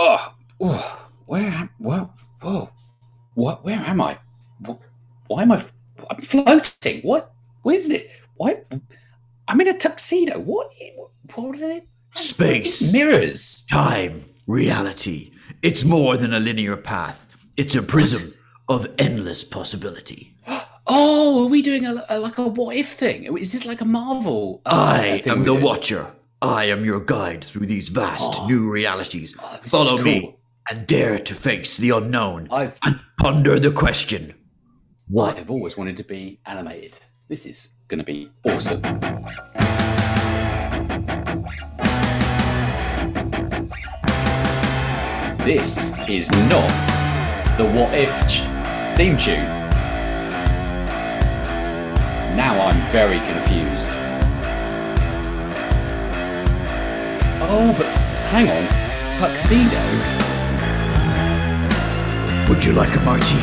Oh, oh where am? Whoa, whoa, what? Where am I? Why am I? I'm floating. What? Where's this? Why? I'm in a tuxedo. What? What are they? Space. Mirrors. Time. Reality. It's more than a linear path. It's a prism of endless possibility. Oh, are we doing a, a- like a what if thing? Is this like a Marvel? uh, I am the doing? Watcher. I am your guide through these vast Oh. new realities. Oh, Follow is me and dare to face the unknown I've and ponder the question. What? I've always wanted to be animated. This is going to be awesome. This is not the What If ch- theme tune. Now I'm very confused. Oh, but hang on. Tuxedo? Would you like a martini?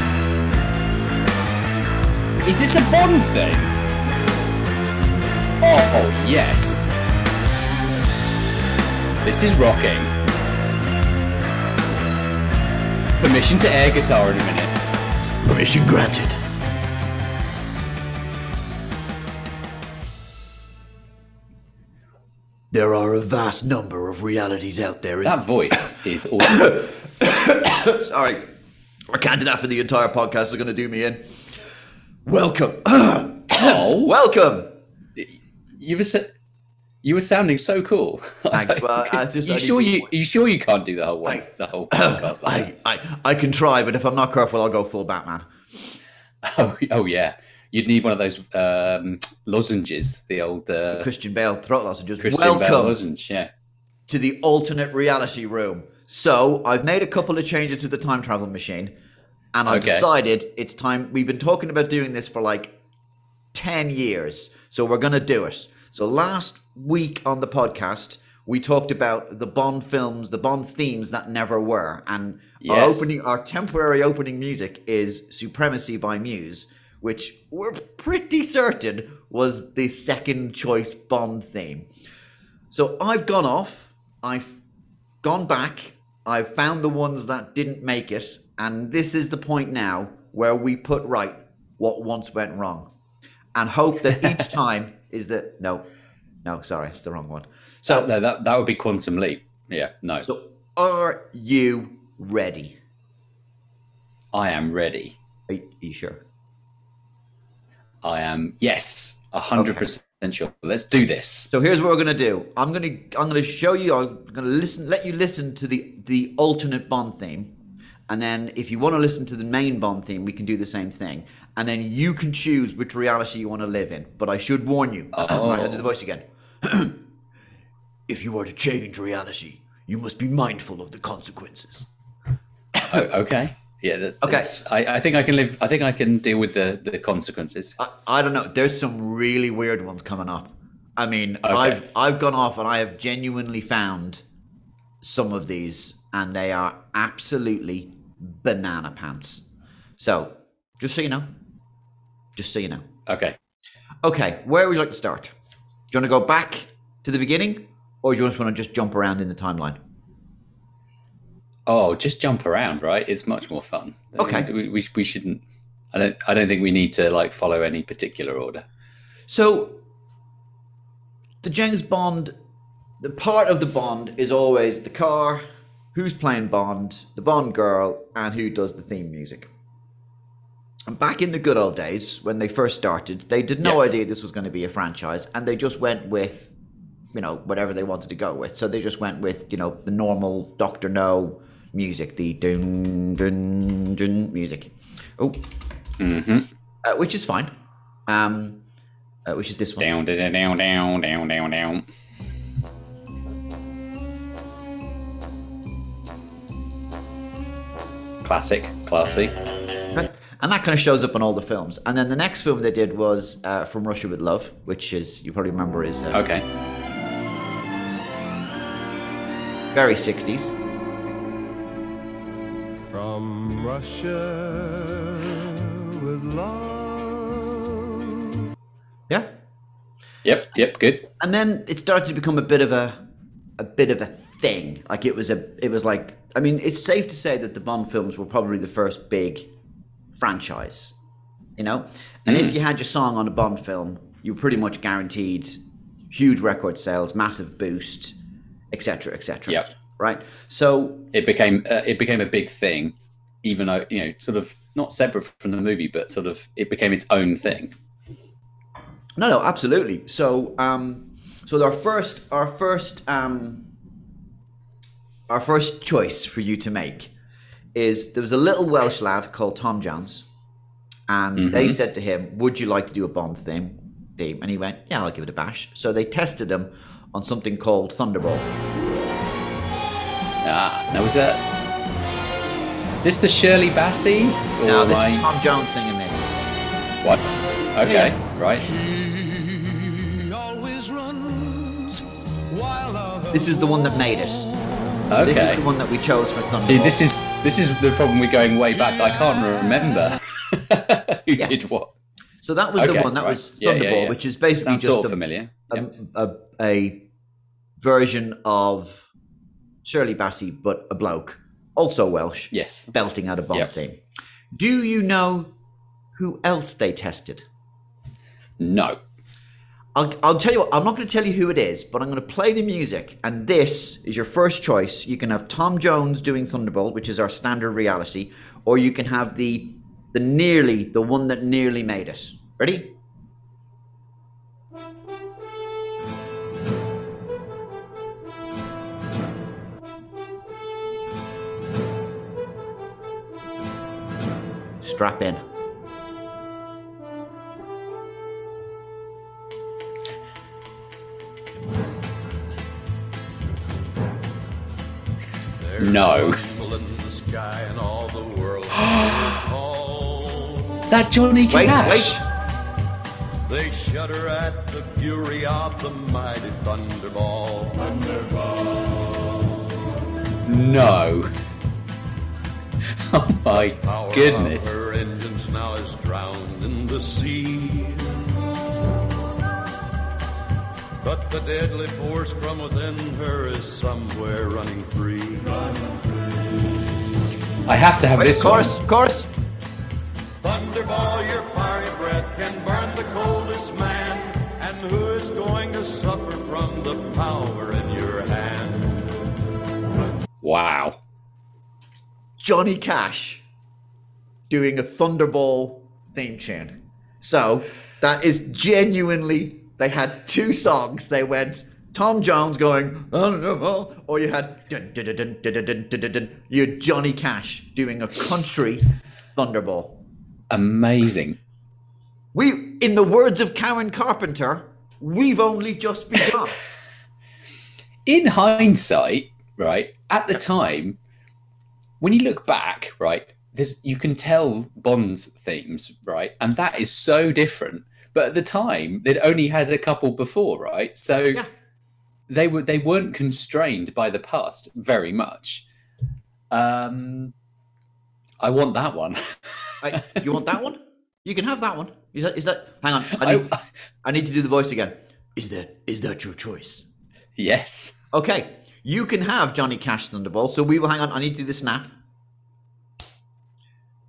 Is this a Bond thing? Oh, oh, yes. This is rocking. Permission to air guitar in a minute. Permission granted. There are a vast number of realities out there. That voice is awesome. Sorry, I can't do that for the entire podcast. They're going to do me in. Welcome, oh, welcome. you were sa- you were sounding so cool. Thanks, well, I just- you I sure you you sure you can't do the whole one, the whole podcast like I, I, I can try, but if I'm not careful, I'll go full Batman. Oh, oh yeah. You'd need one of those um, lozenges, the old uh, Christian Bale throat lozenges. Christian welcome Bale lozenge. Yeah. to the alternate reality room. So I've made a couple of changes to the time travel machine, and I've Okay. decided it's time. We've been talking about doing this for like ten years, so we're gonna do it. So last week on the podcast, we talked about the Bond films, the Bond themes that never were, and our opening, our temporary opening music is "Supremacy" by Muse, which we're pretty certain was the second choice Bond theme. So I've gone off, I've gone back, I've found the ones that didn't make it, and this is the point now where we put right what once went wrong. And hope that each time is that no, no, sorry, it's the wrong one. So, No, that that would be Quantum Leap. Yeah. No, so are you ready? I am ready. Are you, are you sure? I am yes, a hundred percent sure. Let's do this. So here's what we're gonna do. I'm gonna I'm gonna show you. I'm gonna listen. Let you listen to the the alternate Bond theme, and then if you want to listen to the main Bond theme, we can do the same thing. And then you can choose which reality you want to live in. But I should warn you. Oh. Right, do the oh. voice again. if you are to change reality, you must be mindful of the consequences. Oh, okay. Yeah. That, Okay. that's- I, I think I can live. I think I can deal with the the consequences. I, I don't know. There's some really weird ones coming up. I mean, I've I've gone off and I have genuinely found some of these, and they are absolutely banana pants. So, just so you know, just so you know. Okay. Okay, where would you like to start? Do you want to go back to the beginning, or do you just want to just jump around in the timeline? Oh, just jump around, right? It's much more fun. Okay. We, we, we shouldn't. I don't. I don't think we need to like follow any particular order. So, the James Bond, the part of the Bond is always the car, who's playing Bond, the Bond girl, and who does the theme music. And back in the good old days, when they first started, they did no Yeah. idea this was going to be a franchise, and they just went with, you know, whatever they wanted to go with. So they just went with, you know, the normal Doctor No music, the dun dun dun music. Oh, Mm-hmm. uh, which is fine. Um, uh, which is this one. Down, down, down, down, down, down, down. Classic, classy. Right. And that kind of shows up in all the films. And then the next film they did was uh, From Russia with Love, which is, you probably remember, is uh, Okay. very 60s. From Russia with love. Yeah. Yep, yep, good. And then it started to become a bit of a a bit of a thing. Like it was a it was like I mean, it's safe to say that the Bond films were probably the first big franchise, you know? And if mm. you had your song on a Bond film, you were pretty much guaranteed huge record sales, massive boost, etc., etc. Yep. Right? So, It became uh, it became a big thing, even though you know, sort of not separate from the movie, but sort of it became its own thing. no, no, absolutely. So, um, so our first, our first, um, our first choice for you to make is there was a little Welsh lad called Tom Jones, and they said to him, "Would you like to do a Bond theme?" Theme, and he went, "Yeah, I'll give it a bash." So they tested him on something called Thunderball. Ah, now was that is this the Shirley Bassey? Or Now am this I- is Tom Jones singing this. what? Okay, right. He always runs while others This is the one that made it. Okay. This is the one that we chose for Thunderball. See, this is this is the problem. We're going way back. I can't remember who Yeah. did what. so that was the one. That right. was Yeah, Thunderball, yeah, yeah. which is basically Sounds just sort a, of familiar. a, a, a version of Shirley Bassey, but a bloke, also Welsh, Yes. belting out a Bond Yep. theme. Do you know who else they tested? No. I'll, I'll tell you what, I'm not going to tell you who it is, but I'm going to play the music, and this is your first choice. You can have Tom Jones doing Thunderball, which is our standard reality, or you can have the the nearly, the one that nearly made it. Ready? strap in. no. that Johnny Cash. They shudder at the fury of the mighty thunderball. Thunderball. No. Oh my Power goodness. her engines now is drowned in the sea. But the deadly force from within her is somewhere running free. I have to have Wait, this chorus, one. chorus. Thunderball, your fiery breath can burn the coldest man. And who is going to suffer from the power in your hand? Wow. Johnny Cash doing a Thunderball theme tune. So that is genuinely they had two songs. They went Tom Jones going Thunderball, or you had dun, dun, dun, dun, dun, dun, dun, dun, dun, dun. you had Johnny Cash doing a country Thunderball. Amazing. We, in the words of Karen Carpenter, we've only just begun. In hindsight, right, at the time, when you look back, right, there's you can tell Bond's themes, right? And that is so different. But at the time, they'd only had a couple before, right? So Yeah. they were they weren't constrained by the past very much. Um I want that one. Right, you want that one? You can have that one. Is that? Is that? Hang on. I need, I- I need to do the voice again. Is that? Is that your choice? yes. Okay, you can have Johnny Cash Thunderball. So we will hang on. I need to do the snap.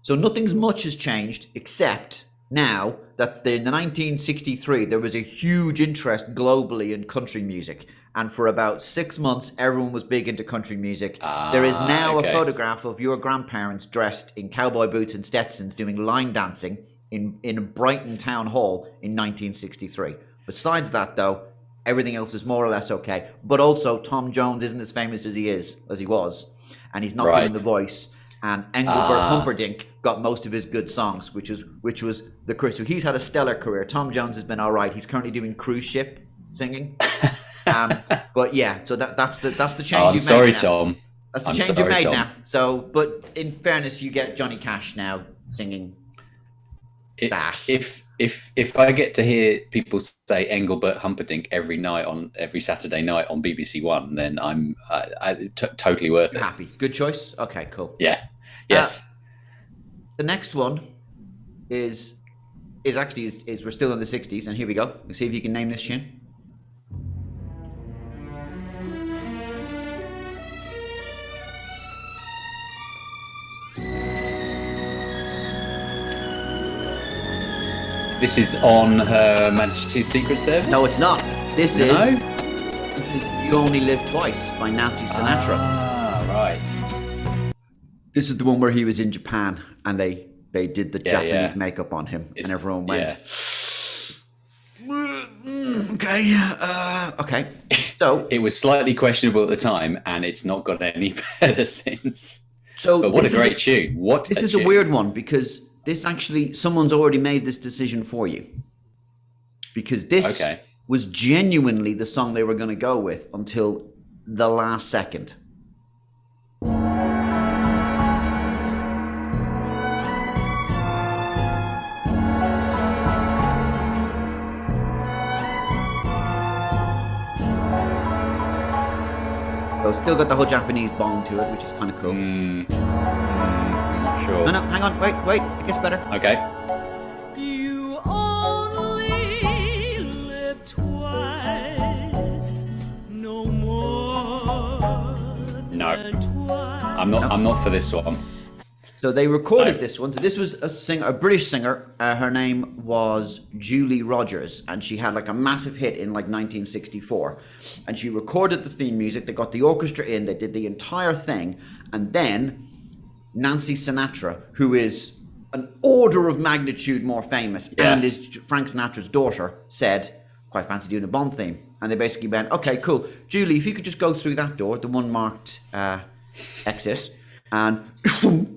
So nothing's much has changed except now that the, in the 1963 there was a huge interest globally in country music, and for about six months everyone was big into country music. there is Ah, now okay. a photograph of your grandparents dressed in cowboy boots and Stetsons doing line dancing in in Brighton Town Hall in 1963. Besides that, though, everything else is more or less okay. But also, Tom Jones isn't as famous as he is as he was, and he's not Right. doing the voice. And Engelbert Ah. Humperdinck got most of his good songs, which is which was the career. So he's had a stellar career. Tom Jones has been all right. He's currently doing cruise ship singing. um, but yeah, so that that's the that's the change. Oh, I'm sorry, now. Tom. That's the I'm change you made Tom. now. So, but in fairness, you get Johnny Cash now singing. I- That. If if if I get to hear people say Engelbert Humperdinck every night on every Saturday night on BBC One, then I'm I, I, t- totally worth it. Happy, good choice. Okay, cool. Yeah. Yes. The next one is is actually is, is we're still in the 60s, and here we go. Let's see if you can name this tune. This is on her Majesty's Secret Service? No, it's not. This no? is. This is You Only Live Twice by Nancy Sinatra. Ah, right. This is the one where he was in Japan and they they did the Yeah, Japanese yeah. makeup on him It's- and everyone went. yeah. "Mm, okay, uh, okay. So, It was slightly questionable at the time, and it's not got any better since. so But what a great tune! What This a is a weird one because this actually someone's already made this decision for you. Because this Okay. was genuinely the song they were going to go with until the last second. So still got the whole Japanese bong to it, which is kind of cool. Mm, I'm not sure. No, no, hang on, wait, wait, it gets better. Okay. You only live twice, no more. No. I'm not. I'm not for this one. So they recorded this one. So this was a singer, a British singer. Uh, her name was Julie Rogers, and she had like a massive hit in like 1964. And she recorded the theme music. They got the orchestra in. They did the entire thing, and then Nancy Sinatra, who is an order of magnitude more famous Yeah. and is Frank Sinatra's daughter, said, "Quite fancy doing a Bond theme." And they basically went, "Okay, cool, Julie, if you could just go through that door, the one marked uh, exit, and."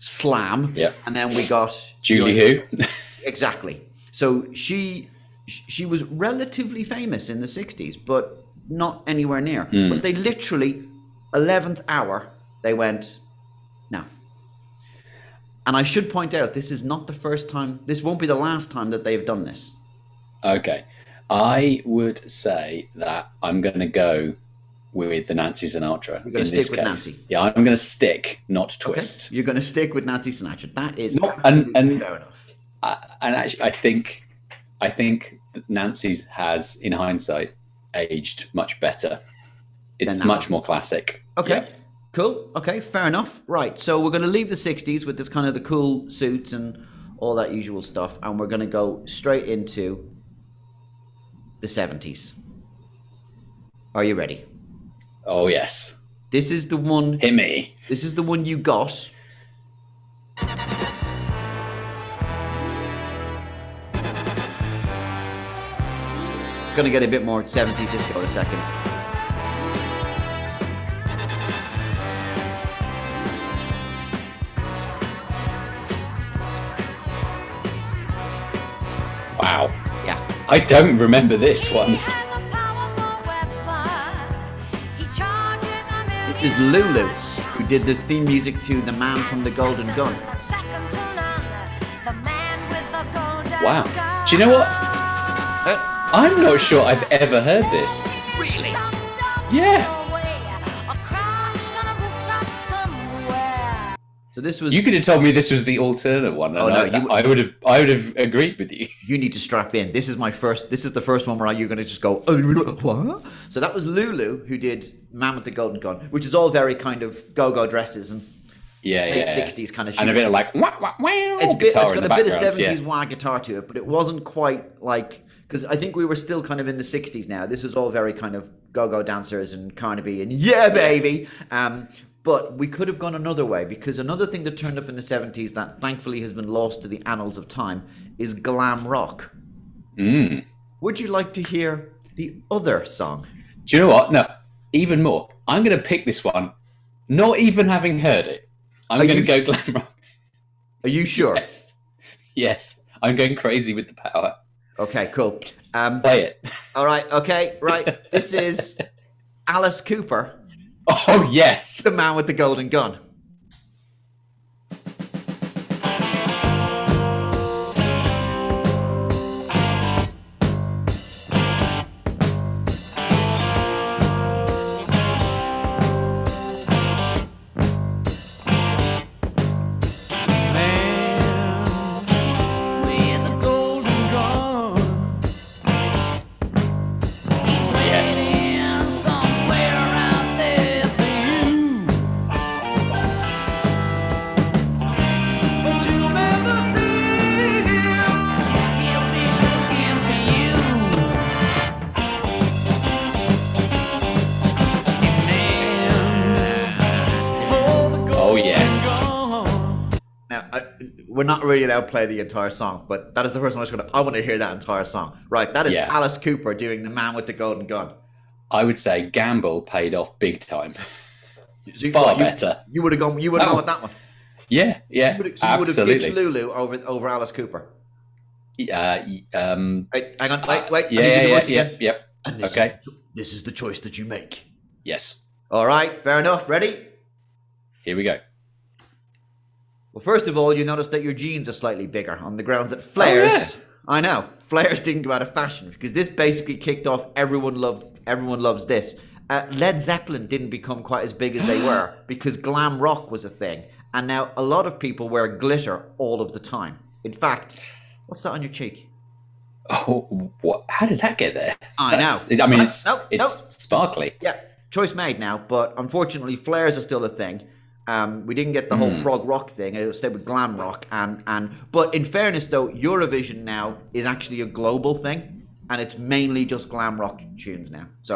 slam Yeah. and then we got Julie who? exactly so she she was relatively famous in the 60s but not anywhere near Hmm. but they literally 11th hour they went no and i should point out this is not the first time this won't be the last time that they've done this okay. I would say that I'm going to go with the Nancy Sinatra You're gonna in this stick with case. Nancy? Yeah, I'm going to stick, not Okay? twist. you're going to stick with nancy sinatra that is No, and- and- fair enough I, and actually, I think, I think Nancy's has, in hindsight, aged much better. It's much more classic. Okay. Yeah. Cool. Okay. Fair enough. Right. So we're going to leave the 60s with this kind of the cool suits and all that usual stuff. And we're going to go straight into the 70s. Are you ready? Oh yes, This is the one. hit me. This is the one you got. Gonna get a bit more 70s disco in a second. Wow, Yeah. I don't remember this one. This is Lulu, who did the theme music to The Man from the Golden Gun. Wow. Do you know what? Uh, I'm not sure I've ever heard this. Really? Yeah. So this was You could have told me this was the alternate one, Oh, no, I, you- I would have, I would have agreed with you. you need to strap in. This is my first. This is the first one where you're going to just go. "Uh, what? So that was Lulu who did Man with the Golden Gun, which is all very kind of go-go dresses and Yeah, late yeah. 60s kind of shit. and a bit of like wah, wah, wow it's, bit, it's got a bit of. 70s yeah. wah guitar to it, but it wasn't quite like because I think we were still kind of in the 60s now. This was all very kind of go-go dancers and Carnaby and yeah, baby. Um, but we could have gone another way because another thing that turned up in the 70s that thankfully has been lost to the annals of time is glam rock. Mm. Would you like to hear the other song? Do you know what? No, even more. I'm going to pick this one, not even having heard it. I'm Are going you- to go glam rock. Are you sure? Yes, yes. I'm going crazy with the power. Okay, cool. Um, Play it. all right, okay, right. This is Alice Cooper, Oh yes. the man with the golden gun. Really allowed to play the entire song, but that is the first one I was going to. I want to hear that entire song. Right, that is Yeah. Alice Cooper doing "The Man with the Golden Gun." I would say gamble paid off big time. So Far you- better. You would have gone. You would have Oh. gone with that one. Yeah, yeah, You would, so you would have absolutely. Lulu over over Alice Cooper. Uh, um, Wait, hang on. Wait, uh, wait. Yeah, yeah, yeah, voice yeah, yep. Okay. Is, this is the choice that you make. Yes. All right. Fair enough. Ready? Here we go. Well, first of all, you notice that your jeans are slightly bigger on the grounds that flares. yeah. I know flares didn't go out of fashion because this basically kicked off. Everyone loved. Everyone loves this. Uh, Led Zeppelin didn't become quite as big as they were because glam rock was a thing, and now a lot of people wear glitter all of the time. In fact, what's that on your cheek? Oh, what? How did that get there? I That's- know. I mean, No, it's no, it's no. sparkly. Yeah, choice made now, but unfortunately, flares are still a thing. Um, we didn't get the whole prog rock thing; it stayed with glam rock. And and but in fairness, though, Eurovision now is actually a global thing, and it's mainly just glam rock tunes now. So,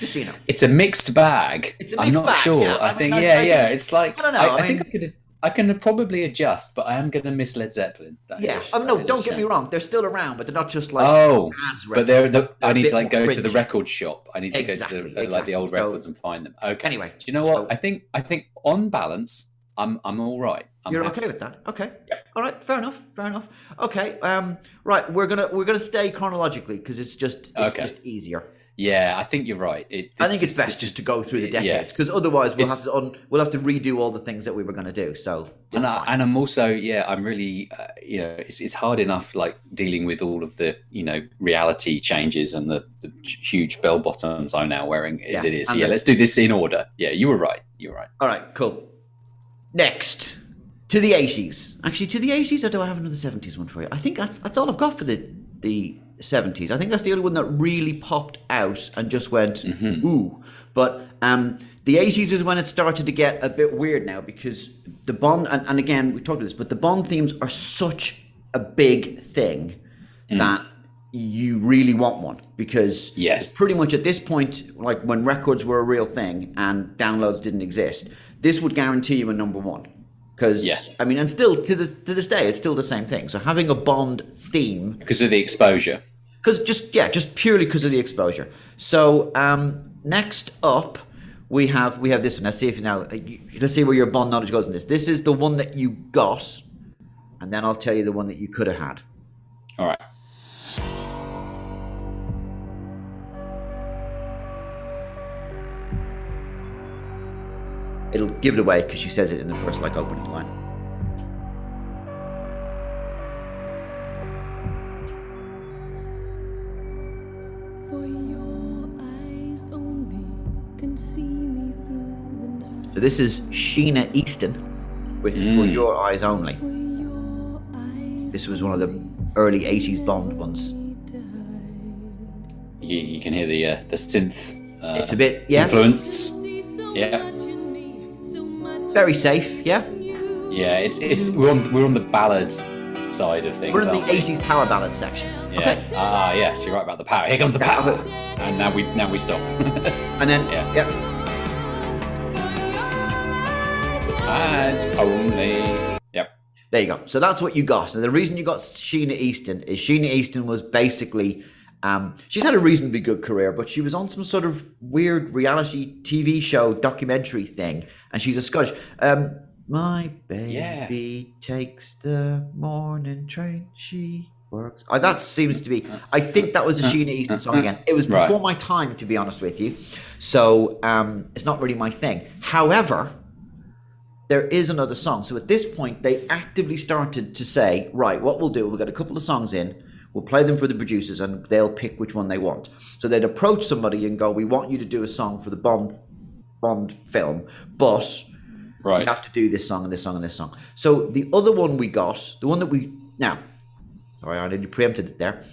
just so you know, It's a mixed bag. It's a I'm not bag, sure. yeah. I, I think, mean, I- yeah, I yeah. It's like I don't know, I, I think mean- I could. I can probably adjust, but I am going to miss Led Zeppelin. That yeah. is- Um, no, don't get me wrong; they're still around, but they're not just like oh, as but they're the, They're I need to like go to the record shop. I need to Exactly, go to the, uh, like the old. So- records and find them. Okay. Anyway, do you know what? so- I think I think on balance, I'm I'm all right. I'm You're happy. okay with that? Okay. Yeah. All right. Fair enough. Fair enough. Okay. Um. Right. We're gonna we're gonna stay chronologically because it's just it's Okay. just easier. Yeah, I think you're right. It, I think it's best just to go through the decades because otherwise we'll have to un, we'll have to redo all the things that we were going to do. So and, I, and I'm also yeah I'm really uh, you know it's, it's hard enough like dealing with all of the you know reality changes and the, the huge bell bottoms I'm now wearing as Yeah, it is and yeah the- let's do this in order yeah you were right you were right all right. Cool. Next to the eighties. Actually, to the eighties, or do I have another seventies one for you? I think that's that's all I've got for the the seventies. I think that's the only one that really popped out and just went ooh. But um, the eighties is when it started to get a bit weird now because the Bond and, and again we talked about this, but the Bond themes are such a big thing that you really want one because Yes. pretty much at this point, like when records were a real thing and downloads didn't exist, this would guarantee you a number one. Because Yeah. I mean, and still to this to this day, it's still the same thing. So having a Bond theme, because of the exposure because just yeah, just purely because of the exposure. So um, next up, we have we have this one. Let's see if now. uh, Let's see where your Bond knowledge goes in this. This is the one that you got, and then I'll tell you the one that you could have had. all right It'll give it away because she says it in the first like opening line. So this is Sheena Easton with For Your Eyes Only. For your eyes This was one of the early 80s Bond ones. you, you can hear the uh, the synth uh, It's a bit, yeah, influence See so Yeah. much in me, so much very safe, yeah. yeah it's it's we're on we're on the ballad side of things We're in the we? 80s power ballad section. yeah Okay. ah yes you're right about the power here comes the power and now we now we stop And then, Yeah. yeah. Eyes only yep There you go. So that's what you got. And the reason you got Sheena Easton is Sheena Easton was basically um, she's had a reasonably good career, but she was on some sort of weird reality TV show documentary thing, and she's a Scottish. Um, my baby takes the morning train. She works. Oh, that seems to be. I think that was a Sheena Easton song again. It was Right. before my time, to be honest with you. So um, it's not really my thing. However, there is another song. So at this point, they actively started to say, right, what we'll do, we'll get a couple of songs in, we'll play them for the producers, and they'll pick which one they want. So they'd approach somebody and go, we want you to do a song for the Bond Bond film, but right you have to do this song and this song and this song. So the other one we got, the one that we now, sorry, I nearly preempted it there.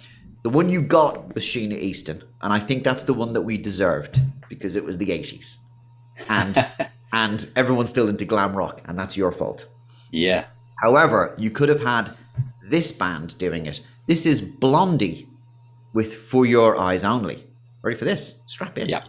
The one you got was Sheena Easton, and I think that's the one that we deserved because it was the eighties, and and everyone's still into glam rock, and that's your fault. yeah However, you could have had this band doing it. This is Blondie with For Your Eyes Only. Ready for this? Strap in. yeah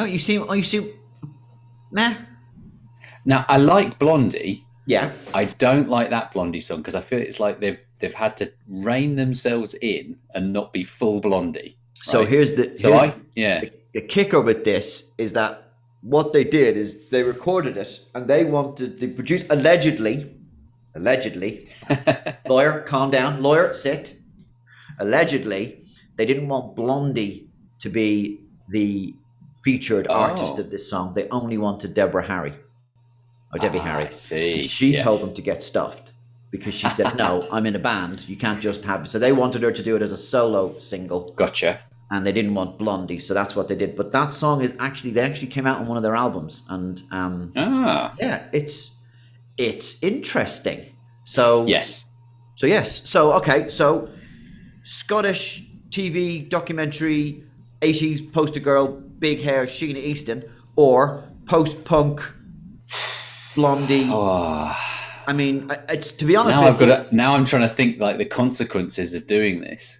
No, you seem. Oh, you seem. Meh. Now I like Blondie. Yeah. I don't like that Blondie song because I feel it's like they've they've had to rein themselves in and not be full Blondie. So right? here's the. so here's I yeah the kicker with this is that what they did is they recorded it and they wanted they produced allegedly allegedly lawyer calm down lawyer sit allegedly they didn't want blondie to be the featured artist Oh. of this song they only wanted deborah harry or debbie Ah, harry I see. and she Yeah. told them to get stuffed because she said no i'm in a band you can't just have so they wanted her to do it as a solo single Gotcha. and they didn't want Blondie, so that's what they did. But that song is actually they actually came out on one of their albums, and um, Ah yeah, it's it's interesting. So yes. so yes, so okay, so Scottish TV documentary, eighties poster girl, big hair, Sheena Easton, or post punk Blondie. Oh, I mean, it's to be honest now I've you, got to, now I'm trying to think like the consequences of doing this.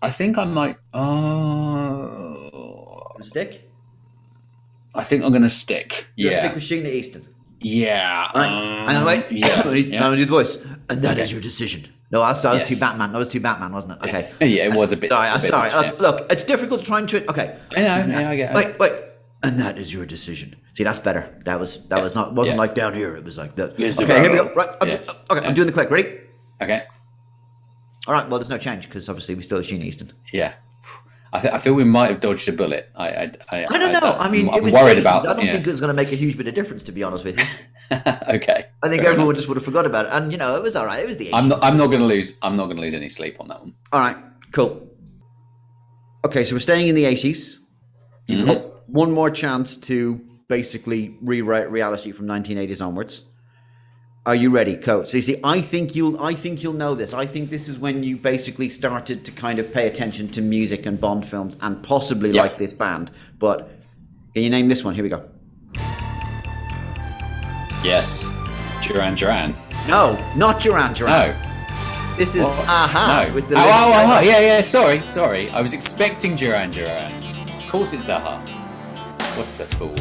I think I might. Oh, stick. I think I'm going to stick. You're Yeah. stick with Sheena Easton. Yeah. All right, um, hang on, wait. Yeah. I'm yeah. gonna do the voice, and that is Okay. your decision. No, I was, I was too Batman. That was too Batman, wasn't it? Okay. Yeah, it was a bit. Sorry, a I'm bit sorry. much, Uh, yeah. look, it's difficult trying to. Okay. I know. Yeah, I get it. Wait, wait. And that is your decision. See, that's better. That was that Yeah. was not wasn't Yeah. like down here. It was like that. Here's the Okay, here we go. Right. I'm, Yeah. Okay, Yeah. I'm doing the click. Ready? Okay. All right. Well, there's no change because obviously we still have Sheena Easton. Yeah. I, th- I feel we might have dodged a bullet. I I, I, I don't know. I, mean, I'm it was worried the 80s. about. I don't yeah. think it was going to make a huge bit of difference, to be honest with you. okay. I think everyone enough. just would have forgot about it, and you know, it was all right. It was the 80s. I'm not. I'm not going to lose. I'm not going to lose any sleep on that one. All right, cool. Okay, so we're staying in the 80s. You've Mm-hmm. got one more chance to basically rewrite reality from 1980s onwards. Are you ready, coach? So you see, I think you'll I think you'll know this. I think this is when you basically started to kind of pay attention to music and Bond films and possibly Yeah. like this band. But can you name this one? Here we go. Yes. Duran Duran. No, not Duran Duran. No. This is What? Aha no. with the oh, Living oh, oh, oh, yeah, yeah. Sorry, sorry. I was expecting Duran Duran. Of course, it's Aha. What's the fool?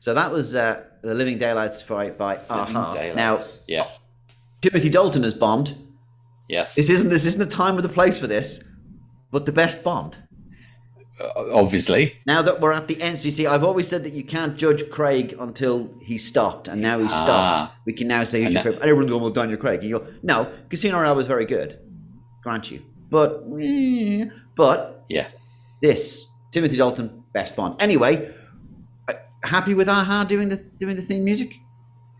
So that was uh, the Living Daylights by by Aha. Daylights. Now yeah. Timothy Dalton as Bond. Yes. This isn't this isn't the time or the place for this, but the best Bond. obviously. Now that we're at the end, you see, I've always said that you can't judge Craig until he stopped, and now he's Ah. stopped. We can now say who's And your favorite. And everyone's going, "Well, Daniel Craig." And you go, "No, Casino Royale was very good, grant you." But, eh, but Yeah. this Timothy Dalton, best Bond. Anyway, uh, happy with Aha doing the doing the theme music.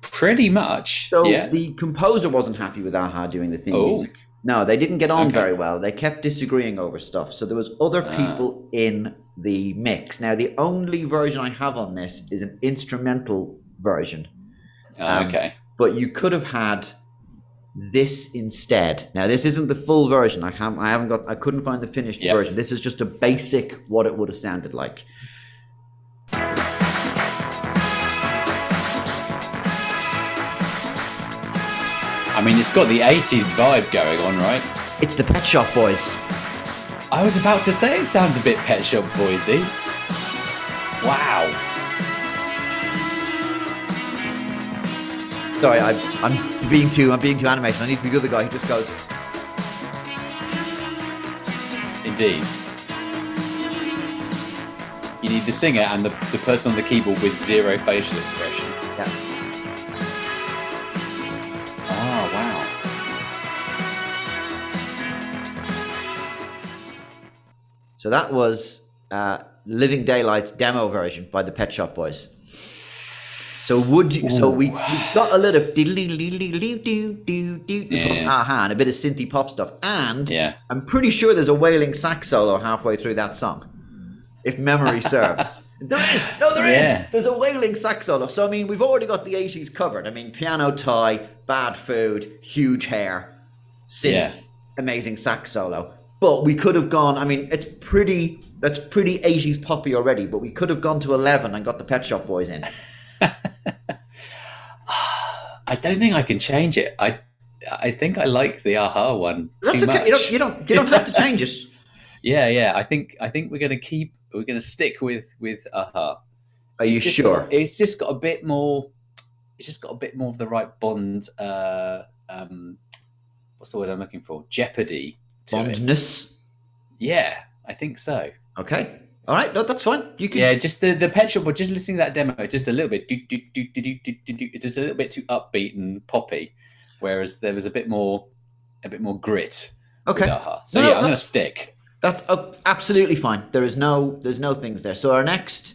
Pretty much. So yeah. the composer wasn't happy with Aha doing the theme Oh. music. No, they didn't get on Okay. very well. They kept disagreeing over stuff. So there was other Ah. people in the mix. Now the only version I have on this is an instrumental version, Ah, um, okay. but you could have had this instead. Now this isn't the full version. I can't. I haven't got. I couldn't find the finished Yep. version. This is just a basic what it would have sounded like. I mean, it's got the 80s vibe going on, right? It's the Pet Shop Boys. I was about to say it sounds a bit Pet Shop Boysy. Wow. Sorry, I, I'm being too. I'm being too animation. I need to be the other guy who just goes. Indeed. You need the singer and the, the person on the keyboard with zero facial expression. So that was uh, Living Daylights demo version by the Pet Shop Boys. So would you? So we, we got a little of Yeah. from Aha and a bit of synthy pop stuff, and Yeah. I'm pretty sure there's a wailing sax solo halfway through that song, if memory serves. There is no, there is. Yeah. There's a wailing sax solo. So I mean, we've already got the '80s covered. I mean, piano tie, bad food, huge hair, synth, Yeah. amazing sax solo. But we could have gone. I mean, it's pretty. That's pretty '80s poppy already. But we could have gone to 11 and got the Pet Shop Boys in. I don't think I can change it. I I think I like the aha one That's too okay. much. You don't, you don't you don't have to change it. yeah, yeah. I think I think we're gonna keep we're gonna stick with with aha. Are you just sure? it's just got a bit more. It's just got a bit more of the right Bond. Uh, um, what's the word I'm looking for? Jeopardy. Bondness. Yeah, I think so. Okay. All right. No, that's fine. You can. Yeah, just the the petrol, but just listening to that demo, just a little bit. Do, do, do, do, do, do, do, it's just a little bit too upbeat and poppy, whereas there was a bit more, a bit more grit. Okay. So No, yeah, I'm gonna stick. That's uh, absolutely fine. There is no there's no things there. So our next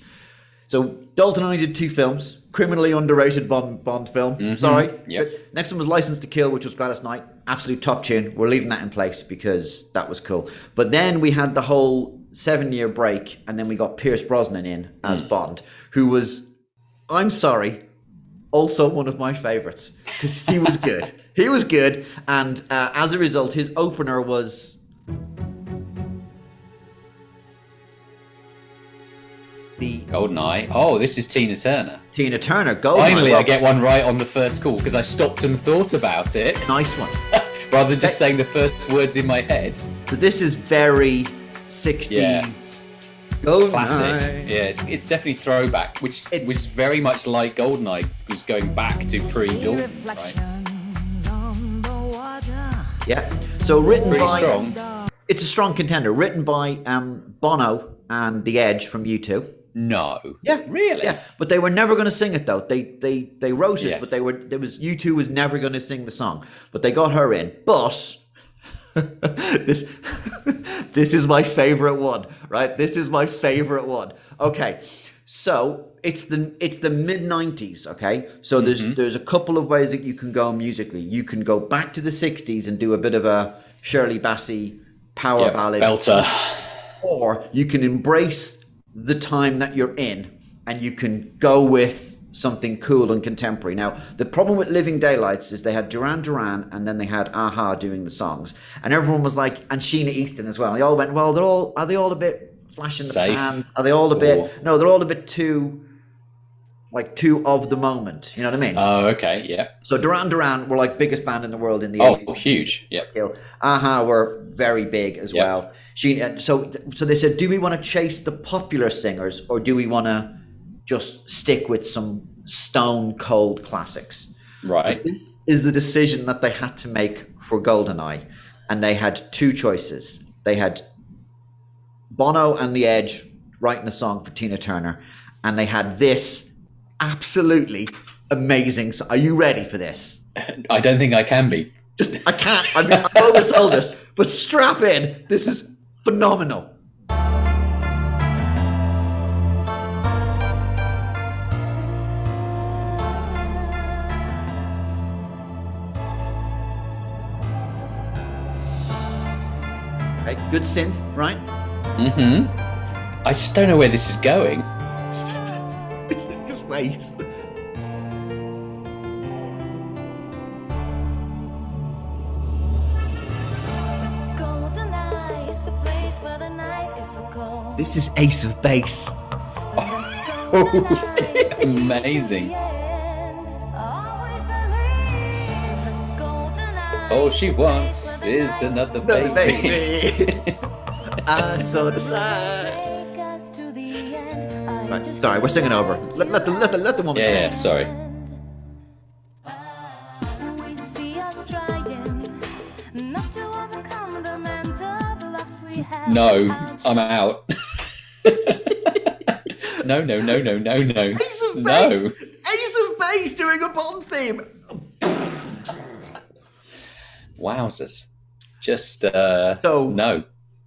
so Dalton only did two films. Criminally underrated Bond Bond film. Sorry. Mm-hmm. Yep. But Next one was License to Kill, which was Gladys Knight. Absolute top tune. We're leaving that in place because that was cool. But then we had the whole seven year break, and then we got Pierce Brosnan in as Mm. Bond, who was I'm sorry, also one of my favorites because he was good. he was good, and uh, as a result, his opener was the Goldeneye. Oh, this is Tina Turner. Tina Turner. Go Finally, I get one right on the first call because I stopped and thought about it nice one. rather than just Hey. saying the first words in my head. So this is very 60s. Yeah. Go Classic. Yeah, it's, it's definitely throwback, which It's- was very much like Goldeneye, was going back to pre-Dalton. Right? Yeah. So written Pretty by strong. it's a strong contender. Written by um, Bono and The Edge from U2. No. Yeah, Really? Yeah, but they were never going to sing it though. They they they wrote it, Yeah. but they were there was U two was never going to sing the song, but they got her in. But this this is my favorite one, right? This is my favorite one. Okay, so it's the it's the mid nineties. Okay, so there's Mm-hmm. there's a couple of ways that you can go musically. You can go back to the sixties and do a bit of a Shirley Bassey power Yeah, ballad Belter. or you can embrace the time that you're in and you can go with something cool and contemporary. Now, the problem with Living Daylights is they had Duran Duran and then they had Aha doing the songs, and everyone was like, and Sheena Easton as well. They all went, well, they're all are they all a bit flash in the Safe. pans? Are they all a bit? Or- No, they're all a bit too. Like too of the moment, you know what I mean? Oh, okay. Yeah. so Duran Duran were like biggest band in the world in the Oh, 80s. huge. yeah. Aha were very big as Yeah. well. She, uh, so so they said, do we want to chase the popular singers or do we want to just stick with some stone cold classics? Right. This is the decision that they had to make for Goldeneye, and they had two choices. They had Bono and The Edge writing a song for Tina Turner, and they had this absolutely amazing. So, are you ready for this? I don't think I can be. Just I can't. I mean, I'm oversold it, but strap in. This is phenomenal. Okay, good synth, right? Mm-hmm. I just don't know where this is going. Just wait. This is Ace of Base. Oh, Amazing. All she wants is another Another baby. baby. I saw the sign. Right, sorry, we're singing over. Let, let the let the let the woman Yeah, sing. yeah, sorry. No, I'm out. no, no, no, no, no, no. Ace of No. Base. It's Ace of Base doing a Bond theme. Wowzers. Just uh So- no.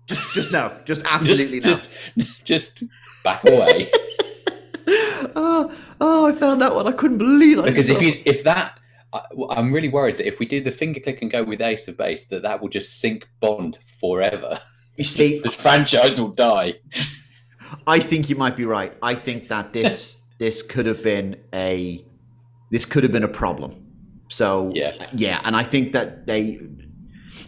Just, just no. Just absolutely Just no. just just back away. Oh, oh, I found that one. I couldn't believe that. because if you if that I, I'm really worried that if we do the finger click and go with Ace of Base, that that will just sink Bond forever. You see, the franchise will die. I think you might be right. I think that this this could have been a this could have been a problem. So Yeah. yeah, and I think that they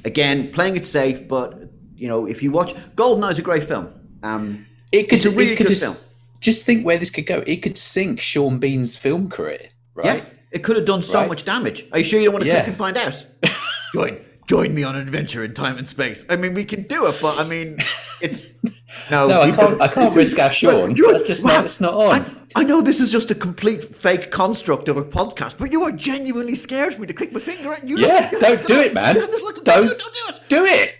again playing it safe, but you know if you watch Goldeneye's a great film. Um, It could, It's a really it could good just, just think where this could go. It could sink Sean Bean's film career, right? Yeah, it could have done so Right. much damage. Are you sure you don't want to Yeah. click and find out? join join me on an adventure in time and space. I mean, we can do it, but I mean, it's no. No, I can't- I can't risk our Sean. That's just not- it's not on. I, I know this is just a complete fake construct of a podcast, but you are genuinely scared for me to click my finger at you. Yeah, look- don't do it, man. Look- Don't- don't do it. Do it.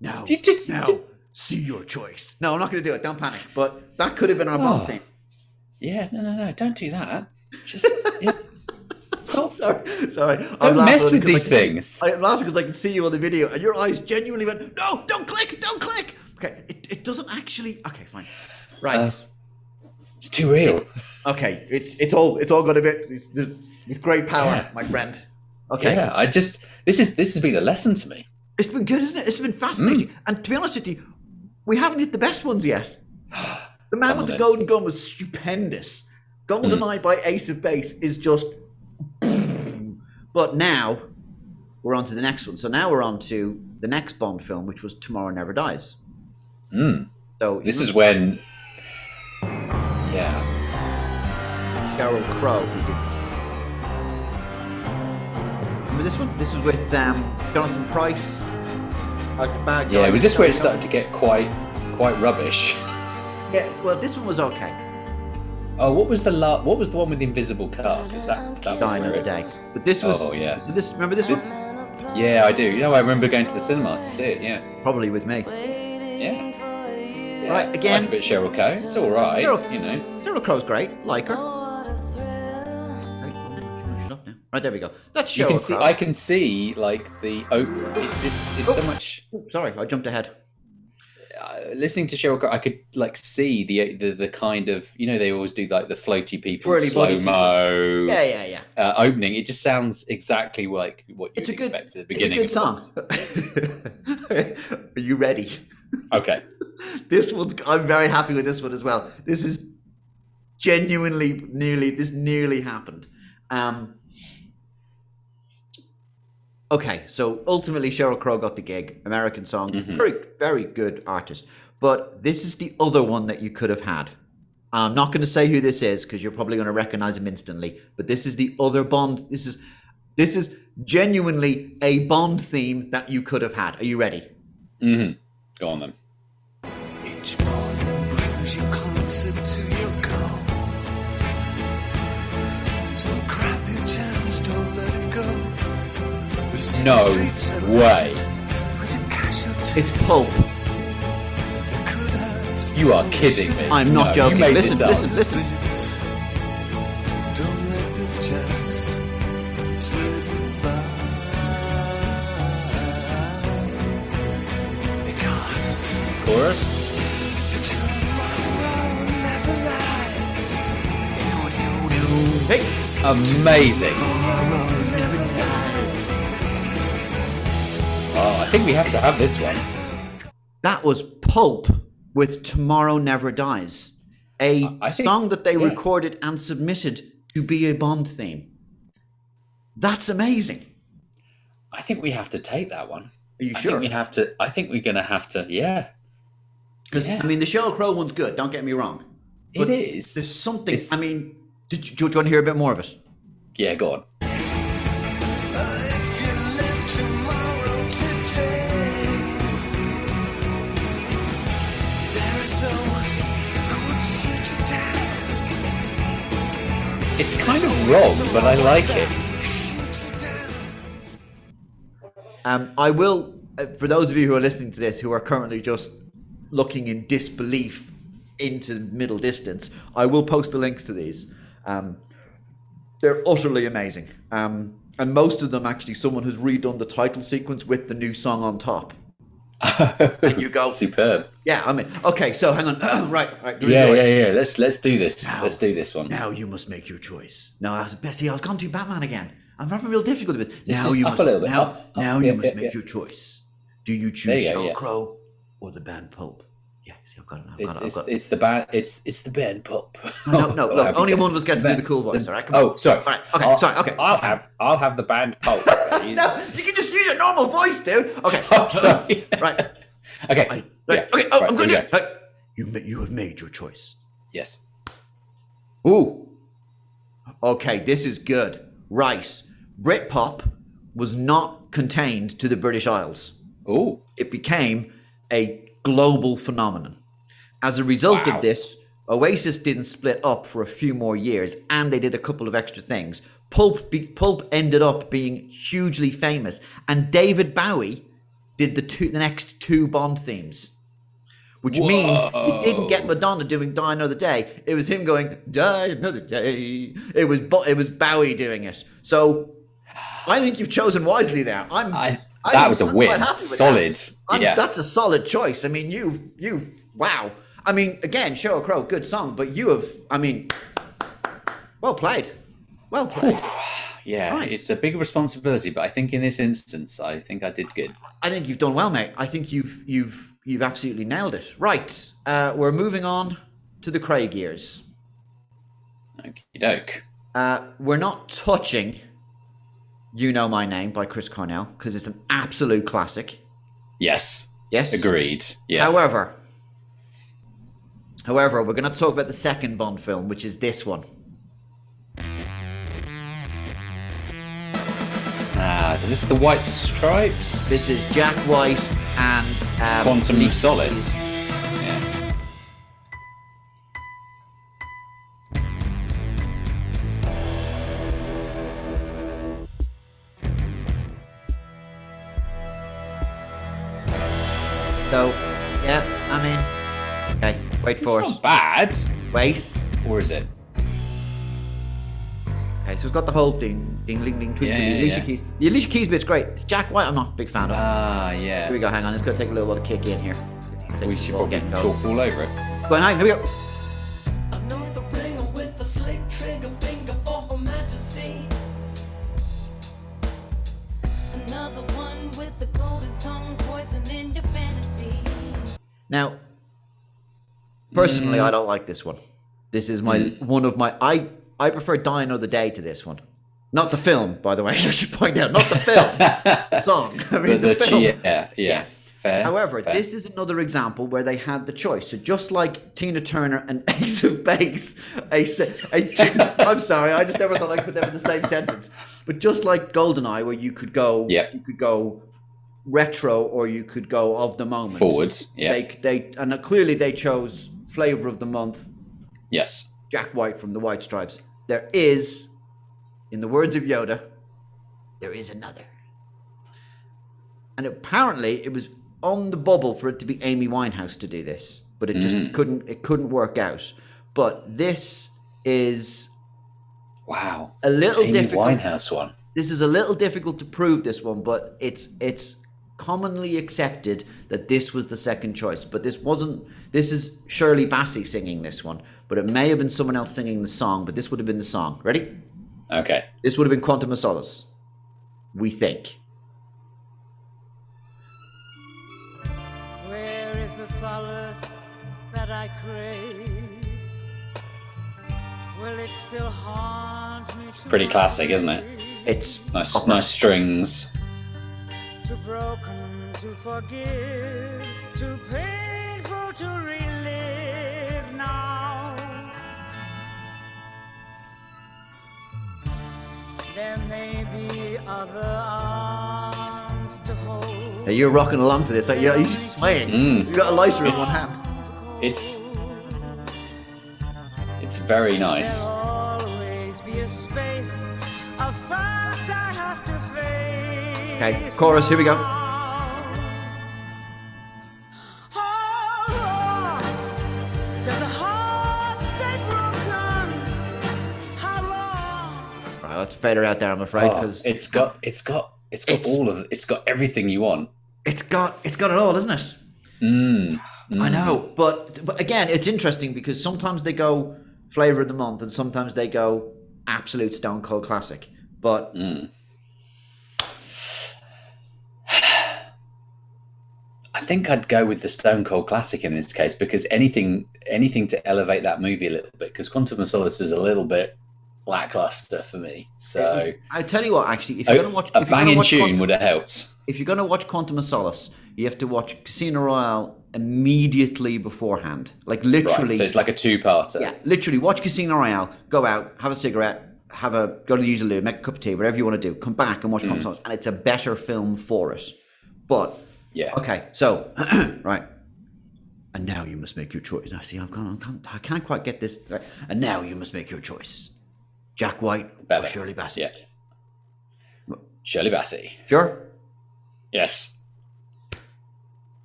No, You just- no. just- See your choice. No, I'm not going to do it. Don't panic. But that could have been our bomb Oh. thing. Yeah, no, no, no. Don't do that. Just yeah. Sorry, sorry. Don't mess with these I things. I'm laughing because I can see you on the video, and your eyes genuinely went, "No, don't click, don't click." Okay, it, it doesn't actually. Okay, fine. Right. Uh, It's too real. okay, it's it's all it's all got a bit. It's, it's great power, Yeah. my friend. Okay, Yeah, I just this is this has been a lesson to me. it's been good, isn't it? It's been fascinating. Mm. And to be honest with you, we haven't hit the best ones yet. The man with the golden gun was stupendous. Golden Mm. Eye by Ace of Base is just. But now we're on to the next one. So now we're on to the next Bond film, which was Tomorrow Never Dies. Mm. So This is when. Yeah. Sheryl Crow. Remember this one? This was with um, Jonathan Pryce. a bad guy Yeah. Was this where it started to get quite quite rubbish? Yeah. Well, this one was okay. Oh, what was the la- What was the one with the invisible car? Because that that was Die another weird. day. But this was. Oh, yeah. So this remember this one? Yeah, I do. You know, I remember going to the cinema to see it. Yeah. Probably with me. Yeah. yeah. Right, again- Like a bit Cheryl Coe. It's all right. Sheryl- You know. Sheryl Crow's great. Like her. Right, shut up now. Right there we go. That's Sheryl You can see. I can see like the. Oh, it, it, it's so oh, much. Oh, sorry, I jumped ahead. Uh, listening to Sheryl I could like see the the the kind of you know they always do like the floaty people slow mo Yeah, yeah, yeah. uh, opening. It just sounds exactly like what you a good. expect at the beginning. It's a good song. Are you ready? Okay, This one's. I'm very happy with this one as well. This is genuinely nearly. This nearly happened. Um. Okay, so ultimately Sheryl Crow got the gig. American song, Mhm. very very good artist. But this is the other one that you could have had. And I'm not going to say who this is because you're probably going to recognize him instantly. But this is the other Bond. This is this is genuinely a Bond theme that you could have had. Are you ready? Mm-hmm. go on then. Each morning brings you closer to your goal. No streets way. littered with casualties It's Pulp. that could hurt. You are kidding me. I'm not No, joking. You made listen, this up. listen, listen. Please, this chance slip by. Because Chorus. tomorrow never lies. Hey, Amazing. Think we have to have this one. that was Pulp with Tomorrow Never Dies, a think- song that they yeah. recorded and submitted to be a Bond theme. That's amazing. I think we have to take that one. Are you I sure? think we have to. I think we're gonna have to. Yeah, Because Yeah. I mean, the Sheryl Crow one's good. Don't get me wrong. it But is. There's something. It's- I mean, did you, do you want to hear a bit more of it? Yeah, go on. It's kind of wrong, but I like it. Um, I will, uh, for those of you who are listening to this who are currently just looking in disbelief into middle distance, I will post the links to these. Um, they're utterly amazing. Um, and most of them, actually, someone has redone the title sequence with the new song on top. And you go, Superb. yeah, I mean, okay, so hang on. right, right. Yeah, yeah, yeah. Let's let's do this. Let's do this one. Now you must make your choice. Now I was see, I was gone to Batman again. I'm having real difficulty with this. Now you must a little bit, now, up, up. now Yeah, you must yeah, make your choice. Do you choose you go, Sheryl yeah. Crow or the band Pulp? Yeah, see, I've got it. I've got It's it. I've it's, got it. it's the band. It's it's the band pop. No, no, look, only one of us gets to do the cool voice, all right? Come on. Oh, sorry. All right, okay, I'll, sorry, okay. I'll have I'll have the band pulp. No, you can just use your normal voice, dude. Okay. Oh, sorry. right. okay. Right. Yeah. Okay. Oh, Right, I'm going to. go. You, you have made your choice. Yes. Ooh. Okay, this is good. Right. Britpop was not contained to the British Isles. Oh, It became a global phenomenon. As a result Wow. of this, Oasis didn't split up for a few more years, and they did a couple of extra things. Pulp, be, Pulp ended up being hugely famous, and David Bowie did the two, the next two Bond themes, which means he didn't get Madonna doing "Die Another Day." It was him going "Die Another Day." It was it was Bowie doing it. So, I think you've chosen wisely there. I'm. I that think was a I'm win. with that. Solid. Yeah. That's a solid choice. I mean, you've, you've, wow. I mean, again, Sheryl Crow, good song, but you have, I mean, well played. Well played. yeah. nice. It's a big responsibility, but I think in this instance, I think I did good. I think you've done well, mate. I think you've, you've, you've absolutely nailed it. Right. Uh, we're moving on to the Craig years. Okie doke. Uh, we're not touching You Know My Name by Chris Cornell because it's an absolute classic. Yes. Yes. Agreed. Yeah. However, however, we're going to talk about the second Bond film, which is this one. Ah, is this the White Stripes? This is Jack White and um, Quantum Lee- of Solace. So, yeah, I'm in. okay, wait It's for it. not bad. Wait. Or is it? Okay, so it's got the whole ding, ding, ding, ding, tweet, Yeah, Alicia yeah. Keys. The Alicia Keys bit's great. It's Jack White. I'm not a big fan of. Ah, yeah. here we go. Hang on, it's gonna take a little while to kick in here. We should probably talk all over it. Go on, hang. Here we go. Personally, Mm. I don't like this one. This is my one of my. I I prefer Die Another Day to this one. Not the film, by the way. I should point out, not the film. song. I mean, But the, film. yeah, yeah. Fair. However, fair. this is another example where they had the choice. So just like Tina Turner and Ace of Base, Ace, a, I'm sorry, I just never thought I could put them in the same sentence. But just like Goldeneye, where you could go, Yep. you could go retro or you could go of the moment. Forwards, yeah. They, they, and clearly they chose flavor of the month, Yes. Jack White from the White Stripes. There is, in the words of Yoda, there is another. And apparently it was on the bubble for it to be Amy Winehouse to do this, but it just mm. couldn't it couldn't work out. But this is Wow. a little Amy difficult. Winehouse one. This is a little difficult to prove this one, but it's it's commonly accepted that this was the second choice. But this wasn't. This is Shirley Bassey singing this one, but it may have been someone else singing the song. But this would have been the song. Ready? Okay. This would have been Quantum of Solace. We think. Where is the solace that I crave? Will it still haunt me? It's pretty classic, isn't it? It's Nice, nice strings. Too broken to forgive, too painful to relive now. There may be other arms to hold. Now you're rocking along to this. Like, you're, you're just swaying. Mm. You got a lighter in one hand. It's it's very nice. There'll always be a space, a fact I have to face. Okay, chorus, here we go. Long? Right, let's fade her out there. I'm afraid Oh, because it's got it's got it's got It's- all of it's got everything you want. it's got it's got it all, isn't it? Mm. I know, but but again, it's interesting because sometimes they go flavor of the month, and sometimes they go absolute Stone Cold classic. But I think I'd go with the Stone Cold Classic in this case because anything anything to elevate that movie a little bit because Quantum of Solace is a little bit lackluster for me. So I tell you what, actually, if you're gonna watch, a banging watch tune Quantum, would have helped. if you're gonna watch Quantum of Solace, you have to watch Casino Royale immediately beforehand, like literally. Right, so it's like a two-parter. yeah, literally watch Casino Royale, go out, have a cigarette, have a go to use a loo, make a cup of tea, whatever you want to do. Come back and watch Mm. Solace, and it's a better film for it. But Yeah. okay, so right, and now you must make your choice. I see, I've gone, I can't, I can't quite get this. Right. And now you must make your choice: Jack White or Shirley Bassey. Yeah. Shirley Bassey. Sure. Yes.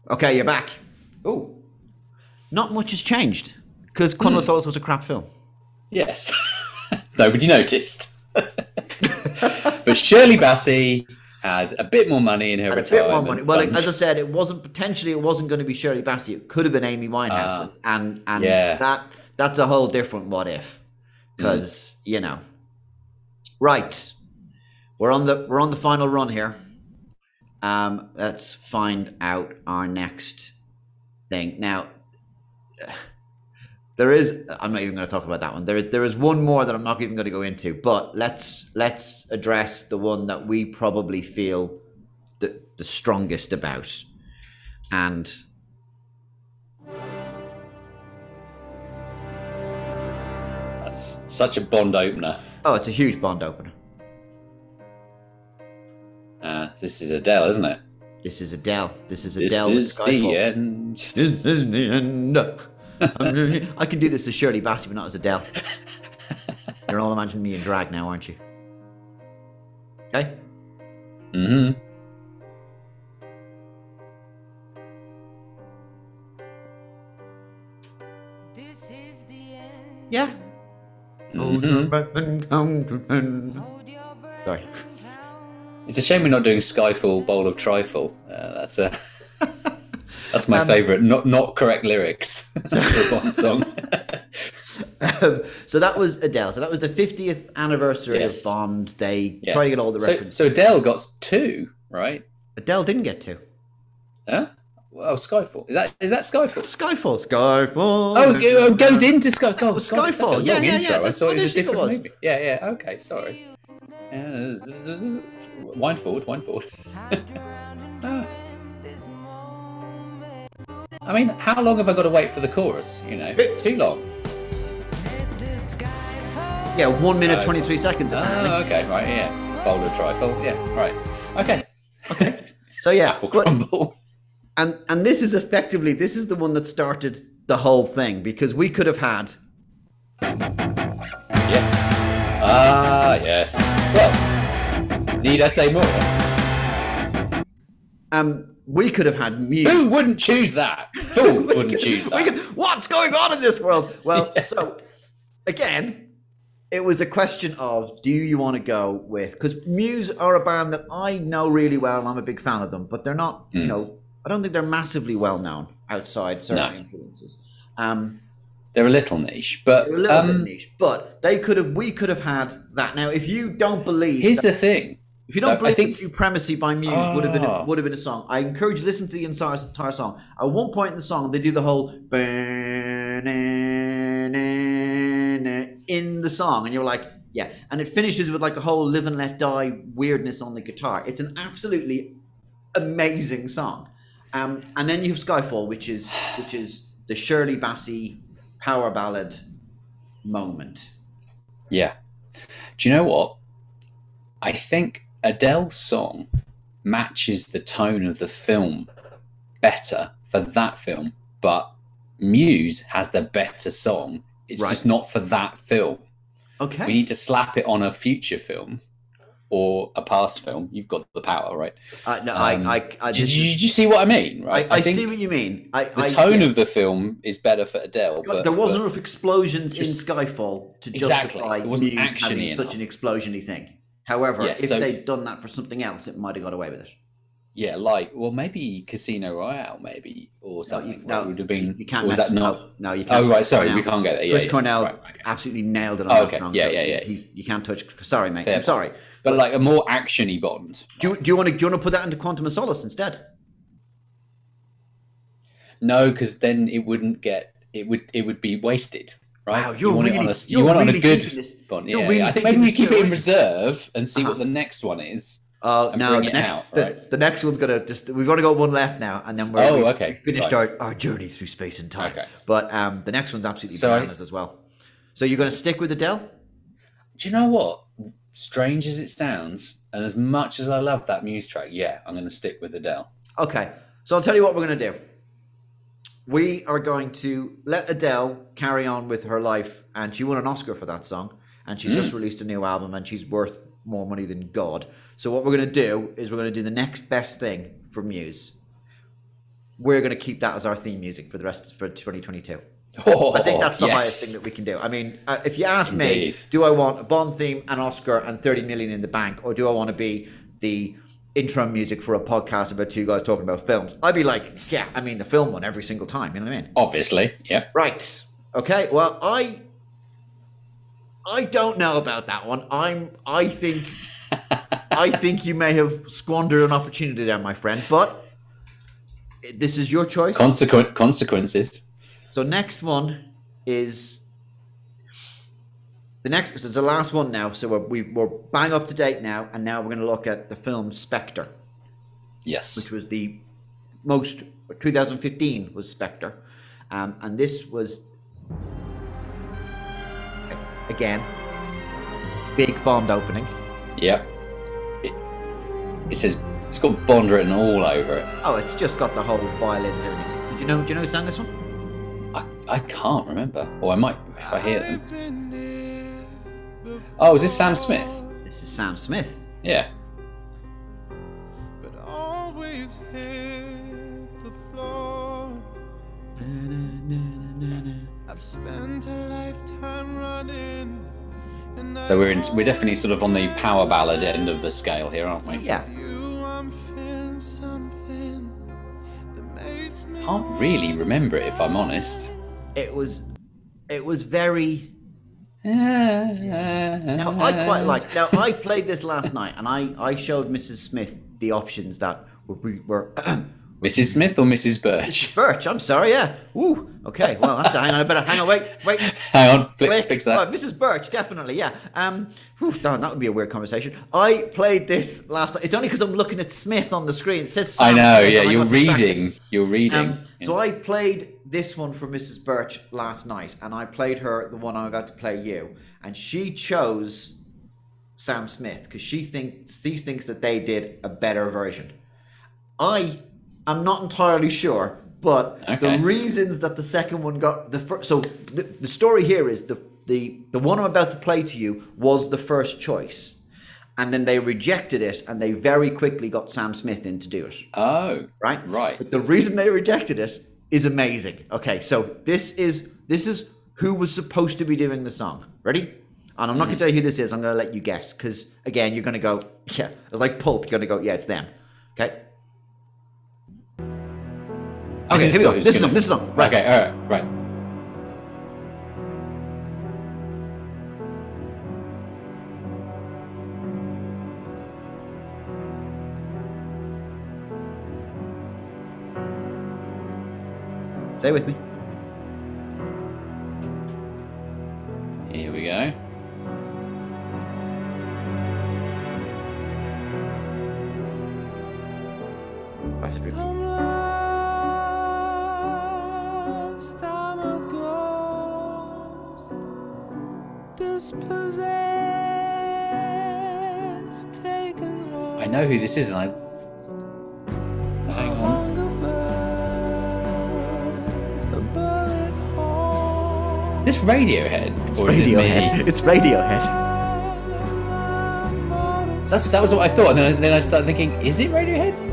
Okay, you're back. Oh, not much has changed because. Quantum of Solace was a crap film. Yes. Nobody noticed. but Shirley Bassey had a bit more money in her Had a bit more money. Well, funds. as I said, it wasn't potentially it wasn't going to be Shirley Bassey. It could have been Amy Winehouse, and and Ah. Yeah. that that's a whole different what if, because you know. Right, we're on the we're on the final run here. Um, let's find out our next thing now. There is. I'm not even going to talk about that one. There is. There is one more that I'm not even going to go into. But let's let's address the one that we probably feel the the strongest about, and That's such a Bond opener. oh, it's a huge Bond opener. Uh, this is Adele, isn't it? This is Adele. This is Adele. This is the end. This is the end. I can do this as Shirley Bassey, but not as Adele. You're all imagining me in drag now, aren't you? Okay. hmm This is the end. Yeah. Mhm. Sorry. It's a shame we're not doing Skyfall Bowl of Trifle. Uh, that's a that's my Um, favourite. Not not correct lyrics for Bond song. Um, so that was Adele. So that was the 50th anniversary Yes. of Bond. They Yeah. try to get all the so, records. so Adele got two, right? Adele didn't get two. Huh? Oh, Skyfall. Is that is that Skyfall? Skyfall. Skyfall. Oh, it go- oh, goes into Sky. Oh, oh, God, God, Skyfall. that's Yeah, yeah, intro. yeah, I thought it was a different was. movie. Yeah, yeah. Okay, sorry. Yeah, wind forward, wind forward. I mean, how long have I got to wait for the chorus? You know, too long. Yeah, one minute Uh, 23 seconds ah, apparently. Oh, okay, right, yeah. Bowl of trifle, yeah, right. Okay. Okay. so yeah, Apple crumble. And and this is effectively this is the one that started the whole thing because we could have had Yeah. Ah, yes. Well, need I say more? um we could have had Muse. Who wouldn't choose that? Fools wouldn't choose that. could, what's going on in this world? Well, so again, it was a question of do you want to go with because Muse are a band that I know really well and I'm a big fan of them, but they're not, you know, I don't think they're massively well known outside certain. No. influences. Um, They're a little niche, but a little um, bit niche, but they could have, we could have had that. Now, if you don't believe, here's that- the thing. if you don't I believe think- that Supremacy by Muse would have been a, Ah. would have been a song, I encourage you to listen to the entire, entire song. At one point in the song, they do the whole in the song, and you're like, yeah. And it finishes with like a whole "Live and Let Die" weirdness on the guitar. It's an absolutely amazing song. Um, and then you have Skyfall, which is which is the Shirley Bassey power ballad moment. Yeah. Do you know what? I think Adele's song matches the tone of the film better for that film, but Muse has the better song. It's Right. just not for that film. Okay. We need to slap it on a future film or a past film. You've got the power, right? Uh, no, Um, I, I, I, Did this you, did you see what I mean? I, Right? I, see what you mean. I, the I, tone yes. of the film is better for Adele. God, But, there wasn't enough explosions just- in Skyfall to Exactly. justify It wasn't Muse having actiony such an explosiony thing. However, Yeah, if so- they'd done that for something else, it might have got away with it. Yeah, like well, maybe Casino Royale, maybe or something. no, where it would have been. You can't. Was that not? No, no, you can't. Oh right, sorry, we can't get there. Yeah, Chris yeah, Cornell right, absolutely nailed it on Oh, that okay. song. Yeah, so yeah, yeah. He's, you can't touch. Sorry, mate. Fair I'm point. But like a more actiony Bond. Do you, do you want to do you want to put that into Quantum of Solace instead? No, because then it wouldn't get. It would. It would be wasted. Right? Wow, you you're want it on a, you want it on a good Bond. Yeah, really yeah. I think maybe we keep it in reserve and see what the next one is. Oh And no, the next out, the, right. the next one's gonna just we've only got one left now, and then we're Oh, okay, finished right. our, our journey through space and time. Okay. But um, the next one's absolutely So I- bananas as well. So you're gonna stick with Adele? Do you know what? Strange as it sounds, and as much as I love that Muse track, yeah, I'm going to stick with Adele. Okay, so I'll tell you what we're going to do. We are going to let Adele carry on with her life, and she won an Oscar for that song, and she's just hmm. released a new album, and she's worth more money than God. So what we're going to do is we're going to do the next best thing for Muse. We're going to keep that as our theme music for the rest for 2022. Oh, I think that's the yes. highest thing that we can do. I mean, uh, if you ask me, do I want a Bond theme, an Oscar, and 30 million in the bank, or do I want to be the intro music for a podcast about two guys talking about films? I'd be like, yeah, I mean, the film one every single time. You know what I mean? Obviously, yeah. Right. Okay. Well, I I don't know about that one. I'm. I think. I think you may have squandered an opportunity there, my friend. But this is your choice. Consequent consequences. So next one is the next. So it's the last one now. So we're we, we're bang up to date now, and now we're going to look at the film Spectre, Yes. which was the most 2015 was Spectre, um, and this was again big Bond opening. Yep. It, it says it's got Bond written all over it. Oh, it's just got the whole violins. Do you know? Do you know who sang this one? I, I can't remember. Or I might if I hear them. Oh, is this Sam Smith? This is Sam Smith. Yeah. but always hit the floor. I've spent a lifetime running. So we're in, we're definitely sort of on the power ballad end of the scale here, aren't we? Yeah. I'm feeling something that makes me Can't really remember it if I'm honest. It was. It was very. Now I quite like. Now I played this last night, and I I showed Mrs. Smith the options that were we were. Mrs. Smith or Mrs. Birch? Birch, I'm sorry, yeah. Ooh, okay. Well, that's a, hang on. I better hang on. Wait, wait. Hang on, fli- Wait, fix that. oh, Mrs. Birch, definitely, yeah. Um, whew, darn, that would be a weird conversation. I played this last night. It's only because I'm looking at Smith on the screen. It says. I know, Smith, yeah, you're reading. You're reading. Um, so I played this one for Mrs. Birch last night, and I played her the one I'm about to play you, and she chose Sam Smith because she thinks she thinks that they did a better version. I am not entirely sure, but Okay. the reasons that the second one got the first. So the, the story here is the the the one I'm about to play to you was the first choice. And then they rejected it, and they very quickly got Sam Smith in to do it oh, right? Right. But the reason they rejected it is amazing. Okay, so this is this is who was supposed to be doing the song. Ready? And I'm not going to mm-hmm. tell you who this is. I'm going to let you guess because again, you're going to go, yeah. It's like Pulp. You're going to go, yeah, it's them. Okay. Okay, here we go. Who's This is gonna- them. This is them. Right. Okay, all right, right. Stay with me. Know who this is, and I. Hang on. Hunger burns, a bullet hole. Is this Radiohead, or is it me? Radiohead. It's Radiohead. That's that was what I thought, and then, then I started thinking, is it Radiohead?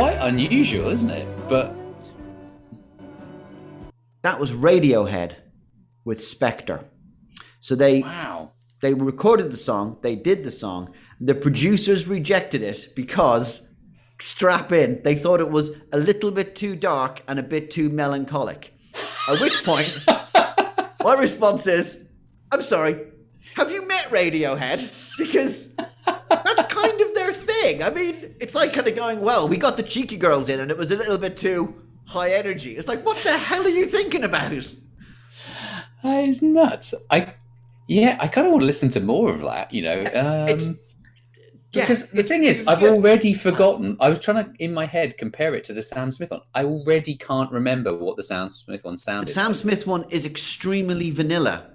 Quite unusual, isn't it? But That was Radiohead with Spectre. So they wow. they recorded the song, they did the song. The producers rejected it because strap in, they thought it was a little bit too dark and a bit too melancholic. At which point, my response is, I'm sorry, have you met Radiohead? Because that's kind of their thing. I mean, it's like kind of going, well, we got the cheeky girls in and it was a little bit too high energy. It's like, what the hell are you thinking about? That is nuts. I, Yeah, I kind of want to listen to more of that. You know, um, Yeah, because the thing is, I've good. already forgotten. I was trying to in my head compare it to the Sam Smith one. I already can't remember what the Sam Smith one The. Sam. Smith one is extremely vanilla.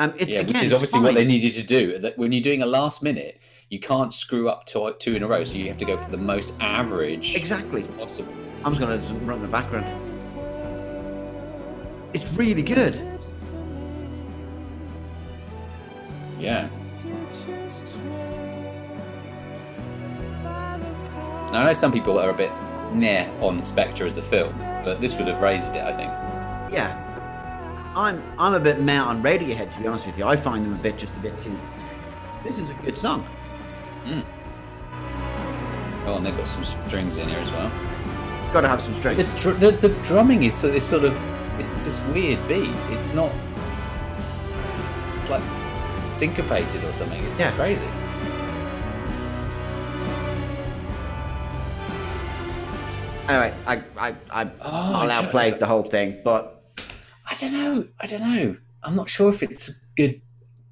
Um, it's yeah, again, which is obviously what they needed to do. That when you're doing a last minute, you can't screw up two, two in a row, so you have to go for the most average Exactly. possible. I'm just gonna run in the background. It's really good. Yeah. Now, I know some people are a bit nah on Spectre as a film, but this would have raised it, I think. Yeah. I'm I'm a bit meh on Radiohead to be honest with you. I find them a bit just a bit too. This is a good song. Hmm. Oh, and they've got some strings in here as well. Got to have some The, strings. dr- the, the drumming is so, is sort of it's this weird beat. It's not. It's like syncopated or something. It's Yeah. crazy. Anyway, I I I Oh, I'll I outplay the whole thing, but I don't know. I don't know. I'm not sure if it's a good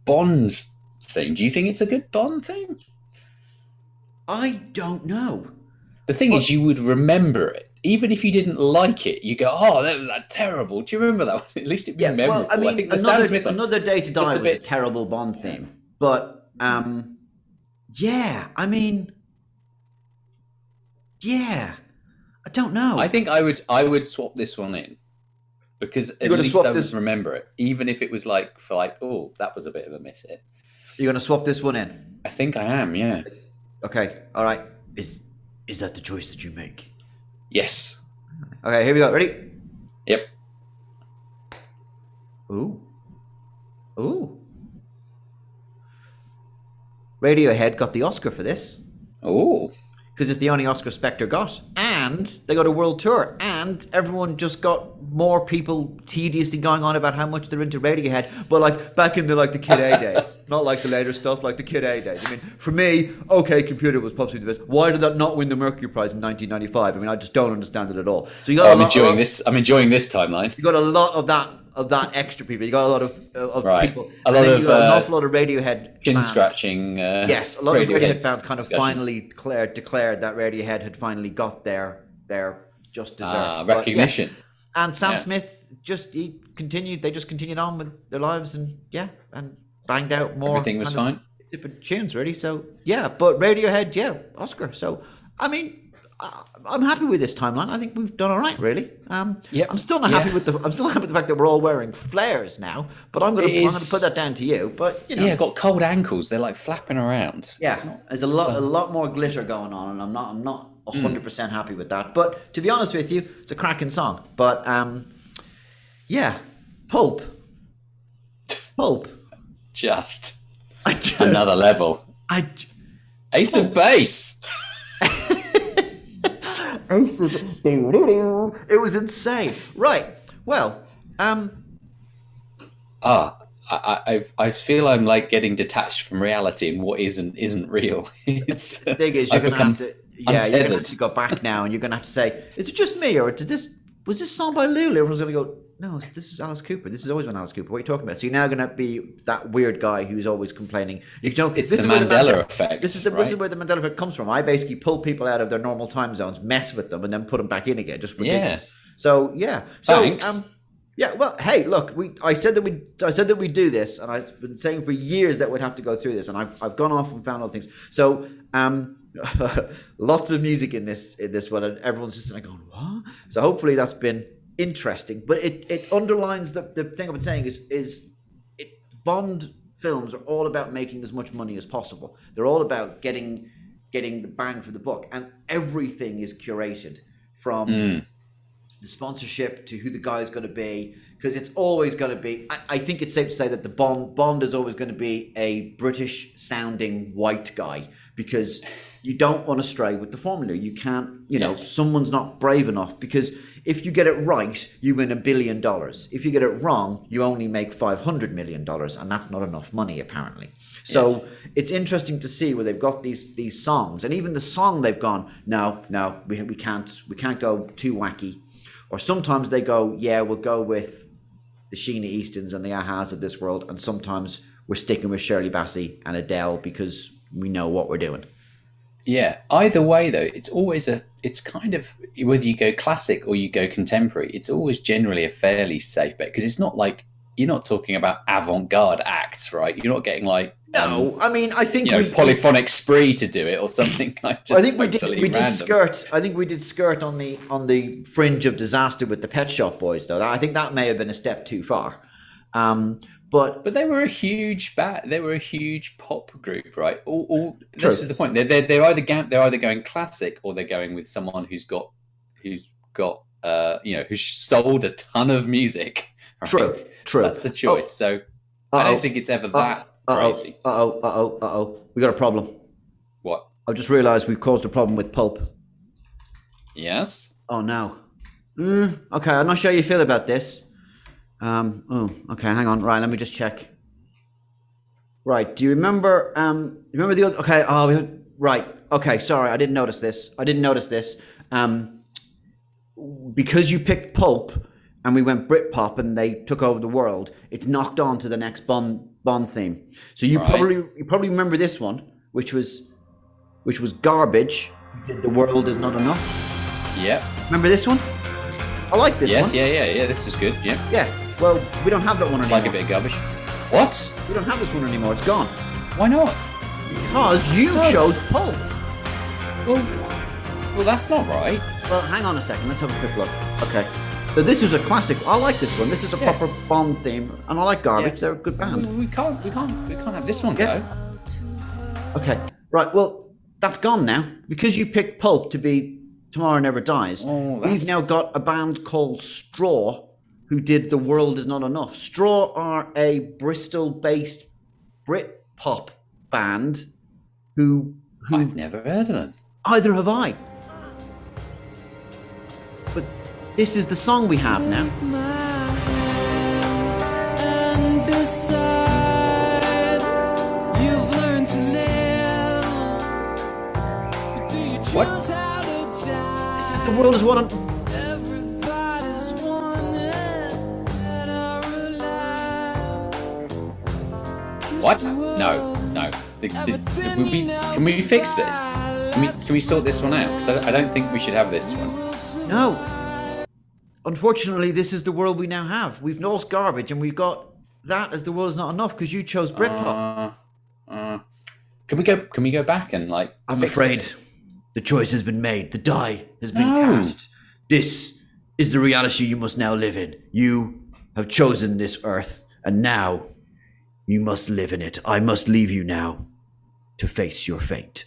Bond thing. Do you think it's a good Bond thing? I don't know. The thing is, you would remember it. Even if you didn't like it, you go, "Oh, that was that terrible." Do you remember that one? At least it'd be Yeah, memorable. well, I mean, think another, another Day to Die a was a bit- terrible Bond theme, but um, yeah, I mean, yeah, I don't know. I think I would I would swap this one in because at gonna least I would this- remember it, even if it was like for like, oh, that was a bit of a miss hit. you're gonna swap this one in. I think I am. Yeah. Okay, all right. Is is that the choice that you make? Yes. Okay, here we go. Ready? Yep. Ooh. Ooh. Radiohead got the Oscar for this Oh. Because it's the only Oscar Spectre got, and they got a world tour, and everyone just got more people tediously going on about how much they're into Radiohead, but like back in the like the Kid A days, not like the later stuff, like the Kid A days. I mean, for me, OK Computer was possibly the best. Why did that not win the Mercury Prize in 1995? I mean, I just don't understand it at all. So you got Oh, a I'm lot- enjoying lot- this. I'm enjoying this timeline. you got a lot of that of that extra people. You got a lot of of Right. people. A lot of, you got an uh, awful lot of Radiohead Chin fans. scratching. Uh, Yes, a lot of Radiohead fans kind of discussion. finally declared declared that Radiohead had finally got their their just desserts. Ah, But, yeah. recognition. And Sam Yeah. Smith just he continued. They just continued on with their lives and yeah, and banged out more. Everything was fine. Different tunes, really. So yeah, but Radiohead, yeah, Oscar. So I mean. I'm happy with this timeline. I think we've done all right, really. Um, Yep. I'm still not Yeah. happy with the. I'm still happy with the fact that we're all wearing flares now. But I'm I'm gonna put that down to you. But you know, Yeah, got cold ankles. They're like flapping around. yeah, not- there's a lot, a lot more glitter going on, and I'm not, I'm not 100 percent happy with that. But to be honest with you, it's a cracking song. But um, yeah, Pulp, Pulp. just another level. I, Ace of Base. I said, doo-doo-doo. it was insane. Right. Well, um, Ah, I, I, I feel I'm like getting detached from reality, and what isn't isn't real. It's the thing is, you're I've gonna have to, yeah, you're gonna have to go back now, and you're gonna have to say, is it just me, or did this was this song by Lulu? Everyone's gonna go, no, this is Alice Cooper. This has always been Alice Cooper. What are you talking about? So you're now gonna be that weird guy who's always complaining. You It's- it's this the is where Mandela Mande- effect, This is the this is where the Mandela effect comes from. I basically pull people out of their normal time zones, mess with them, and then put them back in again just for Yeah. So yeah, so Thanks. um, yeah, well, hey, look, we I said that we I said that we do this, and I've been saying for years that we'd have to go through this, and I've I've gone off and found other things. So um, lots of music in this in this one, and everyone's just like going what? So hopefully that's been interesting, but it it underlines the the thing I've been saying is is it Bond films are all about making as much money as possible. They're all about getting getting the bang for the buck, and everything is curated from Mm. the sponsorship to who the guy is going to be because it's always going to be I, I think it's safe to say that the bond bond is always going to be a british sounding white guy because you don't want to stray with the formula you can't you know Yeah. someone's not brave enough because if you get it right you win a billion dollars if you get it wrong you only make 500 million dollars and that's not enough money apparently so it's interesting to see where they've got these these songs and even the song they've gone no no we, we can't we can't go too wacky or sometimes they go, yeah, we'll go with the Sheena Eastons and the Ahas of this world, and sometimes we're sticking with Shirley Bassey and Adele because we know what we're doing. Yeah. Either way, though, it's always a. It's kind of whether you go classic or you go contemporary. It's always generally a fairly safe bet because it's not like you're not talking about avant-garde acts, right? You're not getting like um, No, I mean, I think you know we, polyphonic spree to do it or something like just I think we did. We did skirt. I think we did skirt on the on the fringe of disaster with the Pet Shop Boys, though. I think that may have been a step too far. Um, but But they were a huge bat. They were a huge pop group, right? All, all this is the point. They're, they're they're either they're either going classic or they're going with someone who's got who's got uh you know who's sold a ton of music. right? True, true. That's the choice. so I Uh-oh. don't think it's ever that uh oh, crazy. uh oh, uh oh, uh oh. We got a problem. What? I've just realised we've caused a problem with pulp. Yes. Oh no. Mm, okay, I'm not sure how you feel about this. Um. Oh, okay. Hang on. Right. Let me just check. Right. Do you remember? Um. Remember the other? Okay. Oh. We, right. Okay. Sorry. I didn't notice this. I didn't notice this. Um. Because you picked pulp, and we went Britpop, and they took over the world. It's knocked on to the next Bond Bond theme. So you Right. probably you probably remember this one, which was, which was garbage. The world is not enough. Yep. Remember this one? I like this yes. one. Yeah. Yeah. Yeah. This is good. Yeah. Yeah. Well, we don't have that one anymore. Like a bit of garbage. What? We don't have this one anymore. It's gone. Why not? Because you Oh. chose Pulp. Well, well, that's not right. Well, hang on a second. Let's have a quick look. Okay. So this is a classic. I like this one. This is a Yeah. proper Bond theme, and I like Garbage. Yeah. They're a good Well, band. we can't. We can't. We can't have this one Yeah. go. Okay. Right. Well, that's gone now because you picked Pulp to be Tomorrow Never Dies. Oh, We've now got a band called Straw who did The World Is Not Enough. Straw are a Bristol-based Brit pop band who who I've never heard of them. Either have I. But this is the song we have now. And decide you've learned to live. Do you What? choose how to die? The world is what What? No, no. The, the, we, can we fix this? Can we, can we sort this one out? Because I, I don't think we should have this one. No. Unfortunately, this is the world we now have. We've lost garbage and we've got that as the world is not enough because you chose Britpop. Uh, uh, can we go? Can we go back and like? I'm afraid it? the choice has been made. The die has been No. cast. This is the reality you must now live in. You have chosen this earth, and now you must live in it. I must leave you now to face your fate.